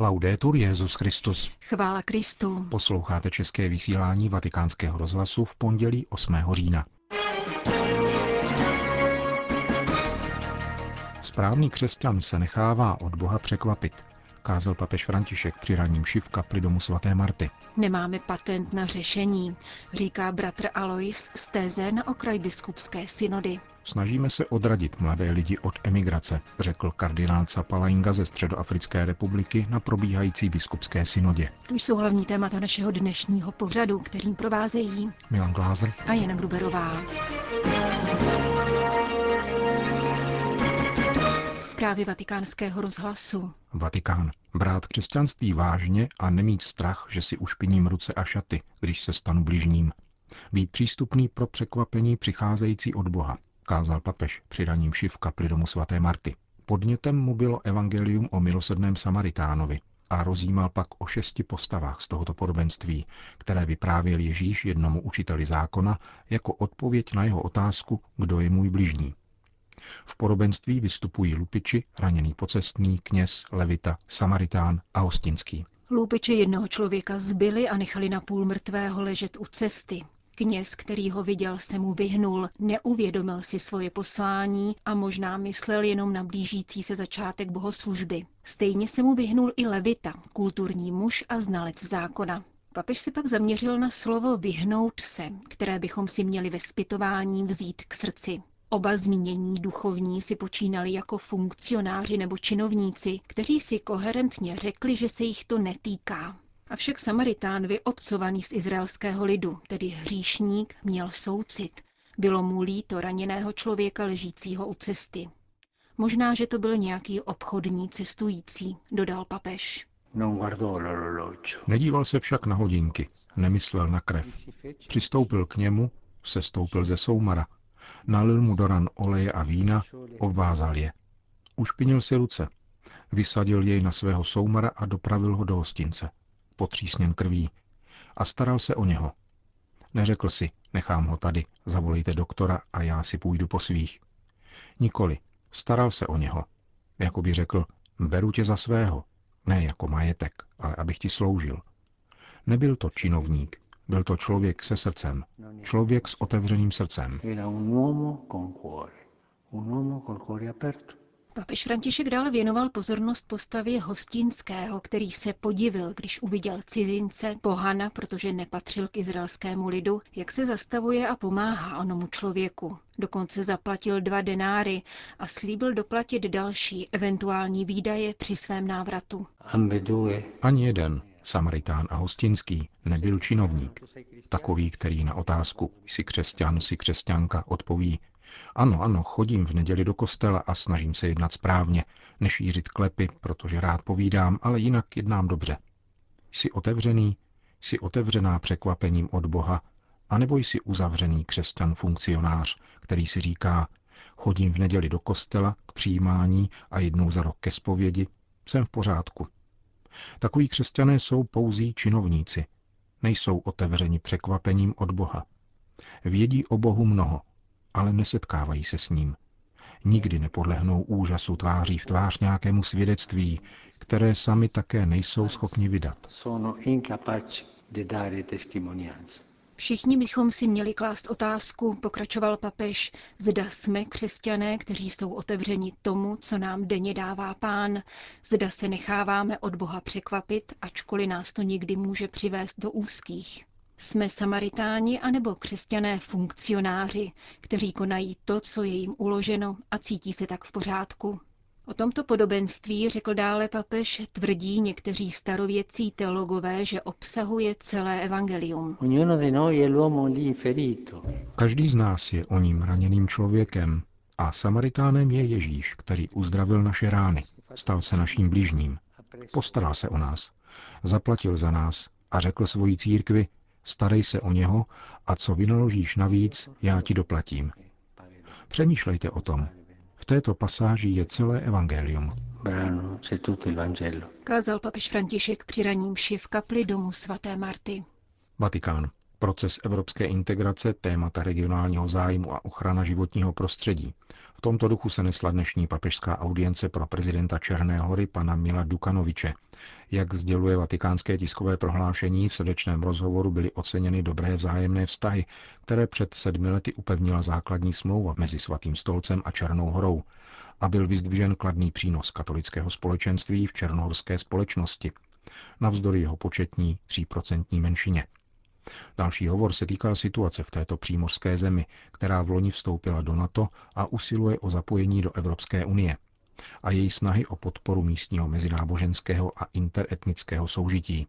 Laudetur Jezus Christus. Chvála Kristu. Posloucháte české vysílání Vatikánského rozhlasu v pondělí 8. října. Správný křesťan se nechává od Boha překvapit, kázal papež František při raním šiv kapli domu svaté Marty. Nemáme patent na řešení, říká bratr Alois z téze na okraj biskupské synody. Snažíme se odradit mladé lidi od emigrace, řekl kardinál Capalainga ze Středoafrické republiky na probíhající biskupské synodě. To jsou hlavní témata našeho dnešního pořadu, kterým provázejí Milan Glázer a Jana Gruberová. Zprávy vatikánského rozhlasu. Vatikán. Brát křesťanství vážně a nemít strach, že si ušpiním ruce a šaty, když se stanu bližním. Být přístupný pro překvapení přicházející od Boha, kázal papež při raním šiv kapli domu svaté Marty. Podnětem mu bylo evangelium o milosedném Samaritánovi a rozjímal pak o šesti postavách z tohoto podobenství, které vyprávěl Ježíš jednomu učiteli zákona jako odpověď na jeho otázku, kdo je můj bližní. V podobenství vystupují lupiči, raněný pocestný, kněz, levita, samaritán a hostinský. Lupiči jednoho člověka zbyli a nechali na půl mrtvého ležet u cesty. Kněz, který ho viděl, se mu vyhnul, neuvědomil si svoje poslání a možná myslel jenom na blížící se začátek bohoslužby. Stejně se mu vyhnul i Levita, kulturní muž a znalec zákona. Papež se pak zaměřil na slovo vyhnout se, které bychom si měli ve zpytování vzít k srdci. Oba zmínění duchovní si počínali jako funkcionáři nebo činovníci, kteří si koherentně řekli, že se jich to netýká. Avšak Samaritán, vyobcovaný z izraelského lidu, tedy hříšník, měl soucit. Bylo mu líto raněného člověka ležícího u cesty. Možná, že to byl nějaký obchodní cestující, dodal papež. Nedíval se však na hodinky, nemyslel na krev. Přistoupil k němu, sestoupil ze soumara, nalil mu do ran oleje a vína, obvázal je. Ušpinil si ruce, vysadil jej na svého soumara a dopravil ho do hostince, potřísněn krví, a staral se o něho. Neřekl si, nechám ho tady, zavolejte doktora a já si půjdu po svých. Nikoli, staral se o něho. Jako by řekl, beru tě za svého, ne jako majetek, ale abych ti sloužil. Nebyl to činovník, byl to člověk se srdcem, člověk s otevřeným srdcem. Papež František dále věnoval pozornost postavě hostinského, který se podivil, když uviděl cizince, pohana, protože nepatřil k izraelskému lidu, jak se zastavuje a pomáhá onomu člověku. Dokonce zaplatil dva denáry a slíbil doplatit další eventuální výdaje při svém návratu. Ani jeden, Samaritán a hostinský, nebyl činovník. Takový, který na otázku jsi křesťan, jsi křesťanka, odpoví ano, ano, chodím v neděli do kostela a snažím se jednat správně, nešířit klepy, protože rád povídám, ale jinak jednám dobře. Jsi otevřený, jsi otevřená překvapením od Boha, anebo jsi uzavřený křesťan funkcionář, který si říká, chodím v neděli do kostela k přijímání a jednou za rok ke zpovědi, jsem v pořádku. Takoví křesťané jsou pouzí činovníci, nejsou otevřeni překvapením od Boha. Vědí o Bohu mnoho, ale nesetkávají se s ním. Nikdy nepodlehnou úžasu tváří v tvář nějakému svědectví, které sami také nejsou schopni vydat. Všichni bychom si měli klást otázku, pokračoval papež, zda jsme křesťané, kteří jsou otevřeni tomu, co nám denně dává pán, zda se necháváme od Boha překvapit, ačkoliv nás to někdy může přivést do úzkých. Jsme samaritáni anebo křesťané funkcionáři, kteří konají to, co je jim uloženo a cítí se tak v pořádku. O tomto podobenství, řekl dále papež, tvrdí někteří starověcí teologové, že obsahuje celé evangelium. Každý z nás je o ním raněným člověkem a Samaritánem je Ježíš, který uzdravil naše rány, stal se naším blížním, postaral se o nás, zaplatil za nás a řekl svoji církvi, starej se o něho a co vynaložíš navíc, já ti doplatím. Přemýšlejte o tom. V této pasáži je celé evangelium. Kázal papež František při raním v kapli domu svaté Marty. Vatikán. Proces evropské integrace, témata regionálního zájmu a ochrana životního prostředí. V tomto duchu se nesla dnešní papežská audience pro prezidenta Černé hory pana Mila Dukanoviče. Jak sděluje vatikánské tiskové prohlášení, v srdečném rozhovoru byly oceněny dobré vzájemné vztahy, které před sedmi lety upevnila základní smlouva mezi Svatým stolcem a Černou horou a byl vyzdvižen kladný přínos katolického společenství v černohorské společnosti, navzdory jeho početní 3% menšině. Další hovor se týkal situace v této přímořské zemi, která v loni vstoupila do NATO a usiluje o zapojení do Evropské unie a její snahy o podporu místního mezináboženského a interetnického soužití.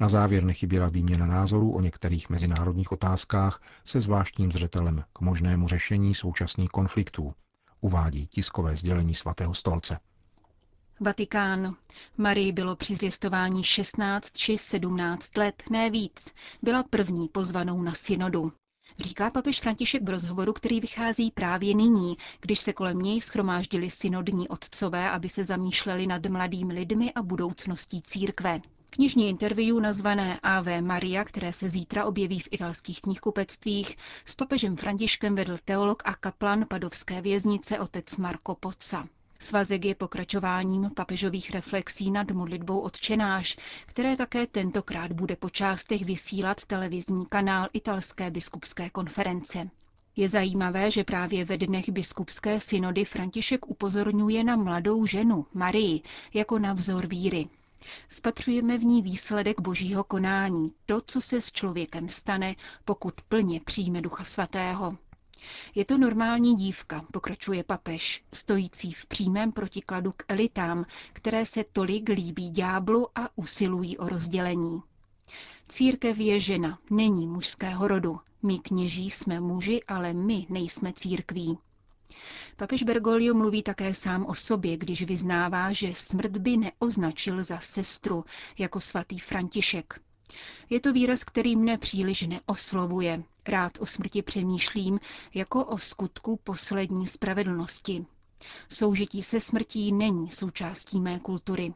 Na závěr nechyběla výměna názorů o některých mezinárodních otázkách se zvláštním zřetelem k možnému řešení současných konfliktů, uvádí tiskové sdělení svatého stolce. Vatikán. Marii bylo při zvěstování 16 či 17 let, ne víc. Byla první pozvanou na synodu. Říká papež František v rozhovoru, který vychází právě nyní, když se kolem něj schromáždili synodní otcové, aby se zamýšleli nad mladými lidmi a budoucností církve. Knižní interview nazvané Ave Maria, které se zítra objeví v italských knihkupectvích, s papežem Františkem vedl teolog a kaplan padovské věznice otec Marco Pozza. Svazek je pokračováním papežových reflexí nad modlitbou odčenáš, které také tentokrát bude po částech vysílat televizní kanál Italské biskupské konference. Je zajímavé, že právě ve dnech biskupské synody František upozorňuje na mladou ženu, Marii, jako na vzor víry. Spatřujeme v ní výsledek božího konání, to, co se s člověkem stane, pokud plně přijme Ducha Svatého. Je to normální dívka, pokračuje papež, stojící v přímém protikladu k elitám, které se tolik líbí ďáblu a usilují o rozdělení. Církev je žena, není mužského rodu. My kněží jsme muži, ale my nejsme církví. Papež Bergoglio mluví také sám o sobě, když vyznává, že smrt by neoznačil za sestru, jako svatý František. Je to výraz, který mne příliš neoslovuje. Rád o smrti přemýšlím jako o skutku poslední spravedlnosti. Soužití se smrtí není součástí mé kultury.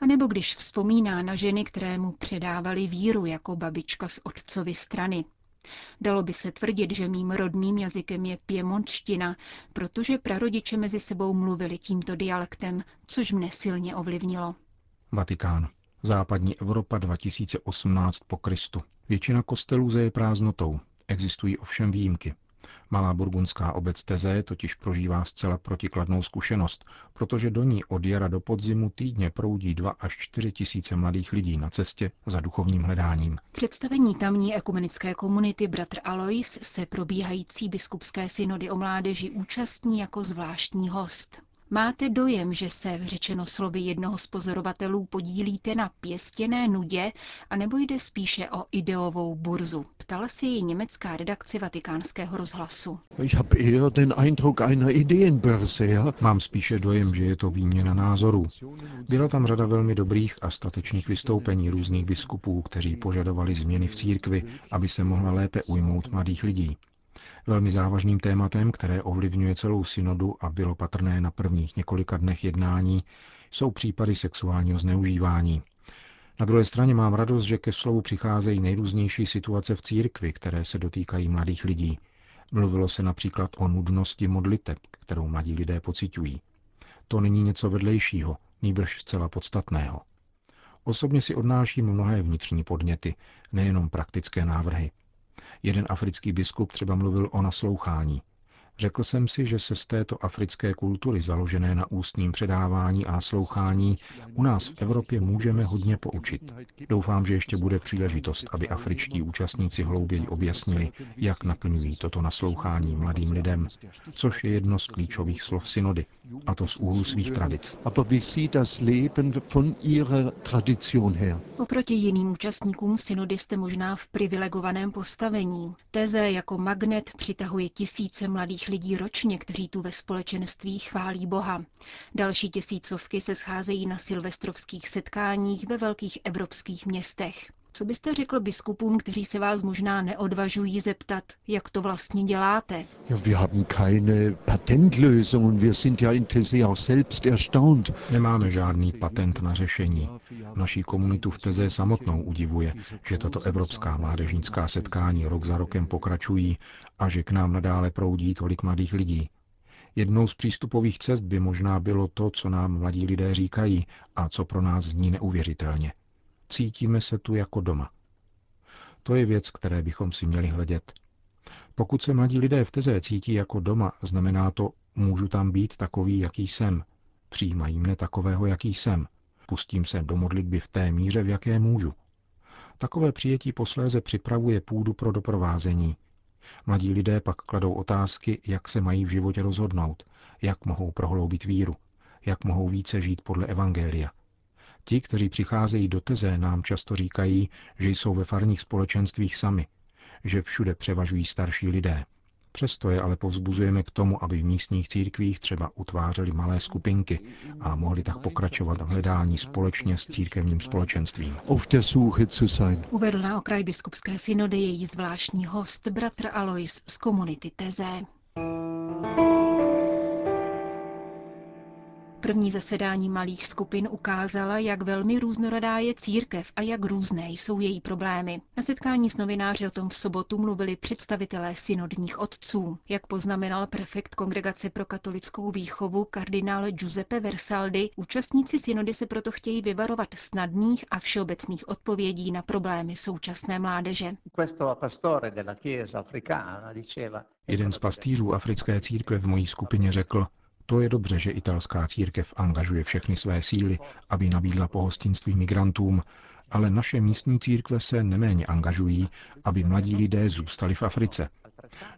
A nebo když vzpomíná na ženy, které mu předávali víru jako babička z otcovy strany. Dalo by se tvrdit, že mým rodným jazykem je piemontština, protože prarodiče mezi sebou mluvili tímto dialektem, což mne silně ovlivnilo. Vatikán. Západní Evropa 2018 po Kristu. Většina kostelů zeje prázdnotou. Existují ovšem výjimky. Malá burgundská obec Teze totiž prožívá zcela protikladnou zkušenost, protože do ní od jara do podzimu týdně proudí 2 až 4 tisíce mladých lidí na cestě za duchovním hledáním. Představení tamní ekumenické komunity Bratr Alois se probíhající biskupské synody o mládeži účastní jako zvláštní host. Máte dojem, že se, řečeno slovy jednoho z pozorovatelů, podílíte na pěstěné nudě, anebo jde spíše o ideovou burzu? Ptala si ji německá redakce vatikánského rozhlasu. Mám spíše dojem, že je to výměna názorů. Byla tam řada velmi dobrých a statečných vystoupení různých biskupů, kteří požadovali změny v církvi, aby se mohla lépe ujmout mladých lidí. Velmi závažným tématem, které ovlivňuje celou synodu a bylo patrné na prvních několika dnech jednání, jsou případy sexuálního zneužívání. Na druhé straně mám radost, že ke slovu přicházejí nejrůznější situace v církvi, které se dotýkají mladých lidí. Mluvilo se například o nudnosti modliteb, kterou mladí lidé pociťují. To není něco vedlejšího, nýbrž zcela podstatného. Osobně si odnáším mnohé vnitřní podněty, nejenom praktické návrhy. Jeden africký biskup třeba mluvil o naslouchání. Řekl jsem si, že se z této africké kultury založené na ústním předávání a naslouchání u nás v Evropě můžeme hodně poučit. Doufám, že ještě bude příležitost, aby afričtí účastníci hlouběji objasnili, jak naplňují toto naslouchání mladým lidem, což je jedno z klíčových slov synody, a to z úhlu svých tradic. Oproti jiným účastníkům synody jste možná v privilegovaném postavení. Teze jako magnet přitahuje tisíce mladých lidí ročně, kteří tu ve společenství chválí Boha. Další tisícovky se scházejí na silvestrovských setkáních ve velkých evropských městech. Co byste řekl biskupům, kteří se vás možná neodvažují zeptat, jak to vlastně děláte? Ja, wir haben keine Patentlösung wir sind ja in Tese auch selbst erstaunt. Nemáme žádný patent na řešení. Naší komunitu v Teze samotnou udivuje, že tato evropská mládežnická setkání rok za rokem pokračují a že k nám nadále proudí tolik mladých lidí. Jednou z přístupových cest by možná bylo to, co nám mladí lidé říkají a co pro nás zní neuvěřitelně. Cítíme se tu jako doma. To je věc, které bychom si měli hledět. Pokud se mladí lidé v Teze cítí jako doma, znamená to, můžu tam být takový, jaký jsem. Přijímají mne takového, jaký jsem. Pustím se do modlitby v té míře, v jaké můžu. Takové přijetí posléze připravuje půdu pro doprovázení. Mladí lidé pak kladou otázky, jak se mají v životě rozhodnout, jak mohou prohloubit víru, jak mohou více žít podle Evangelia. Ti, kteří přicházejí do teze, nám často říkají, že jsou ve farních společenstvích sami, že všude převažují starší lidé. Přesto je ale povzbuzujeme k tomu, aby v místních církvích třeba utvářeli malé skupinky a mohli tak pokračovat v hledání společně s církevním společenstvím. Auf der Suche zu sein. Uvedl na okraj biskupské synody její zvláštní host, bratr Alois z komunity Teze. První zasedání malých skupin ukázala, jak velmi různorodá je církev a jak různé jsou její problémy. Na setkání s novináři o tom v sobotu mluvili představitelé synodních otců. Jak poznamenal prefekt Kongregace pro katolickou výchovu kardinál Giuseppe Versaldi, účastníci synody se proto chtějí vyvarovat snadných a všeobecných odpovědí na problémy současné mládeže. Jeden z pastýřů africké církve v mojí skupině řekl, to je dobře, že italská církev angažuje všechny své síly, aby nabídla pohostinství migrantům, ale naše místní církve se neméně angažují, aby mladí lidé zůstali v Africe.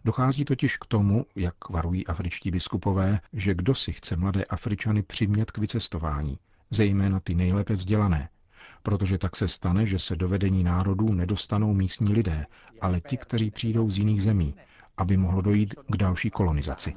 Dochází totiž k tomu, jak varují afričtí biskupové, že kdo si chce mladé Afričany přimět k vycestování, zejména ty nejlépe vzdělané, protože tak se stane, že se do vedení národů nedostanou místní lidé, ale ti, kteří přijdou z jiných zemí, aby mohlo dojít k další kolonizaci.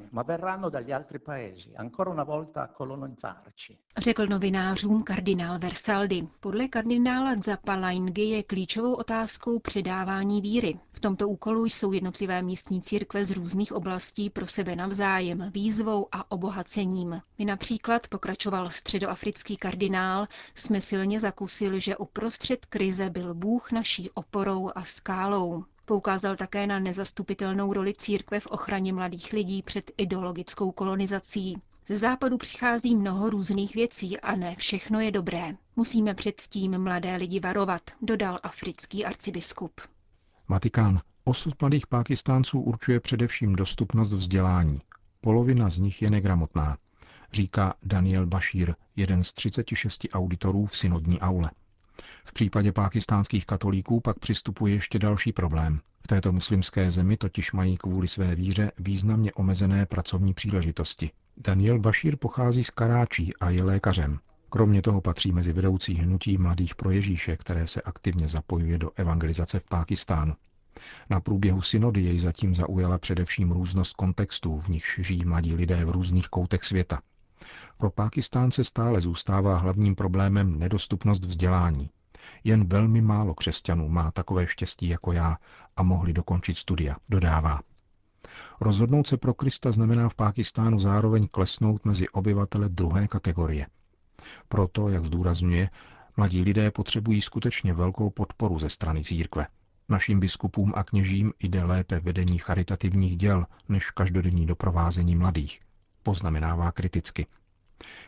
Řekl novinářům kardinál Versaldi. Podle kardinála Zapalaingy je klíčovou otázkou předávání víry. V tomto úkolu jsou jednotlivé místní církve z různých oblastí pro sebe navzájem výzvou a obohacením. My například, pokračoval středoafrický kardinál, jsme silně zakusili, že uprostřed krize byl Bůh naší oporou a skálou. Poukázal také na nezastupitelnou roli církve v ochraně mladých lidí před ideologickou kolonizací. Ze západu přichází mnoho různých věcí a ne všechno je dobré. Musíme předtím mladé lidi varovat, dodal africký arcibiskup. Vatikán. Osud mladých Pákistánců určuje především dostupnost vzdělání. Polovina z nich je negramotná, říká Daniel Bashir, jeden z 36 auditorů v synodní aule. V případě pákistánských katolíků pak přistupuje ještě další problém. V této muslimské zemi totiž mají kvůli své víře významně omezené pracovní příležitosti. Daniel Bashir pochází z Karáčí a je lékařem. Kromě toho patří mezi vedoucí hnutí mladých pro Ježíše, které se aktivně zapojuje do evangelizace v Pákistánu. Na průběhu synody jej zatím zaujala především různost kontextů, v nichž žijí mladí lidé v různých koutech světa. Pro Pákistánce stále zůstává hlavním problémem nedostupnost vzdělání. Jen velmi málo křesťanů má takové štěstí jako já a mohli dokončit studia, dodává. Rozhodnout se pro Krista znamená v Pákistánu zároveň klesnout mezi obyvatele druhé kategorie. Proto, jak zdůrazňuje, mladí lidé potřebují skutečně velkou podporu ze strany církve. Našim biskupům a kněžím jde lépe vedení charitativních děl než každodenní doprovázení mladých, poznamenává kriticky.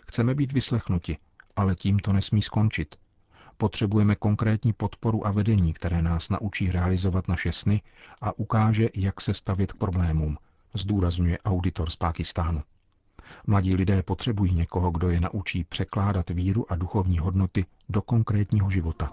Chceme být vyslechnuti, ale tím to nesmí skončit. Potřebujeme konkrétní podporu a vedení, které nás naučí realizovat naše sny a ukáže, jak se stavět k problémům, zdůrazňuje auditor z Pákistánu. Mladí lidé potřebují někoho, kdo je naučí překládat víru a duchovní hodnoty do konkrétního života.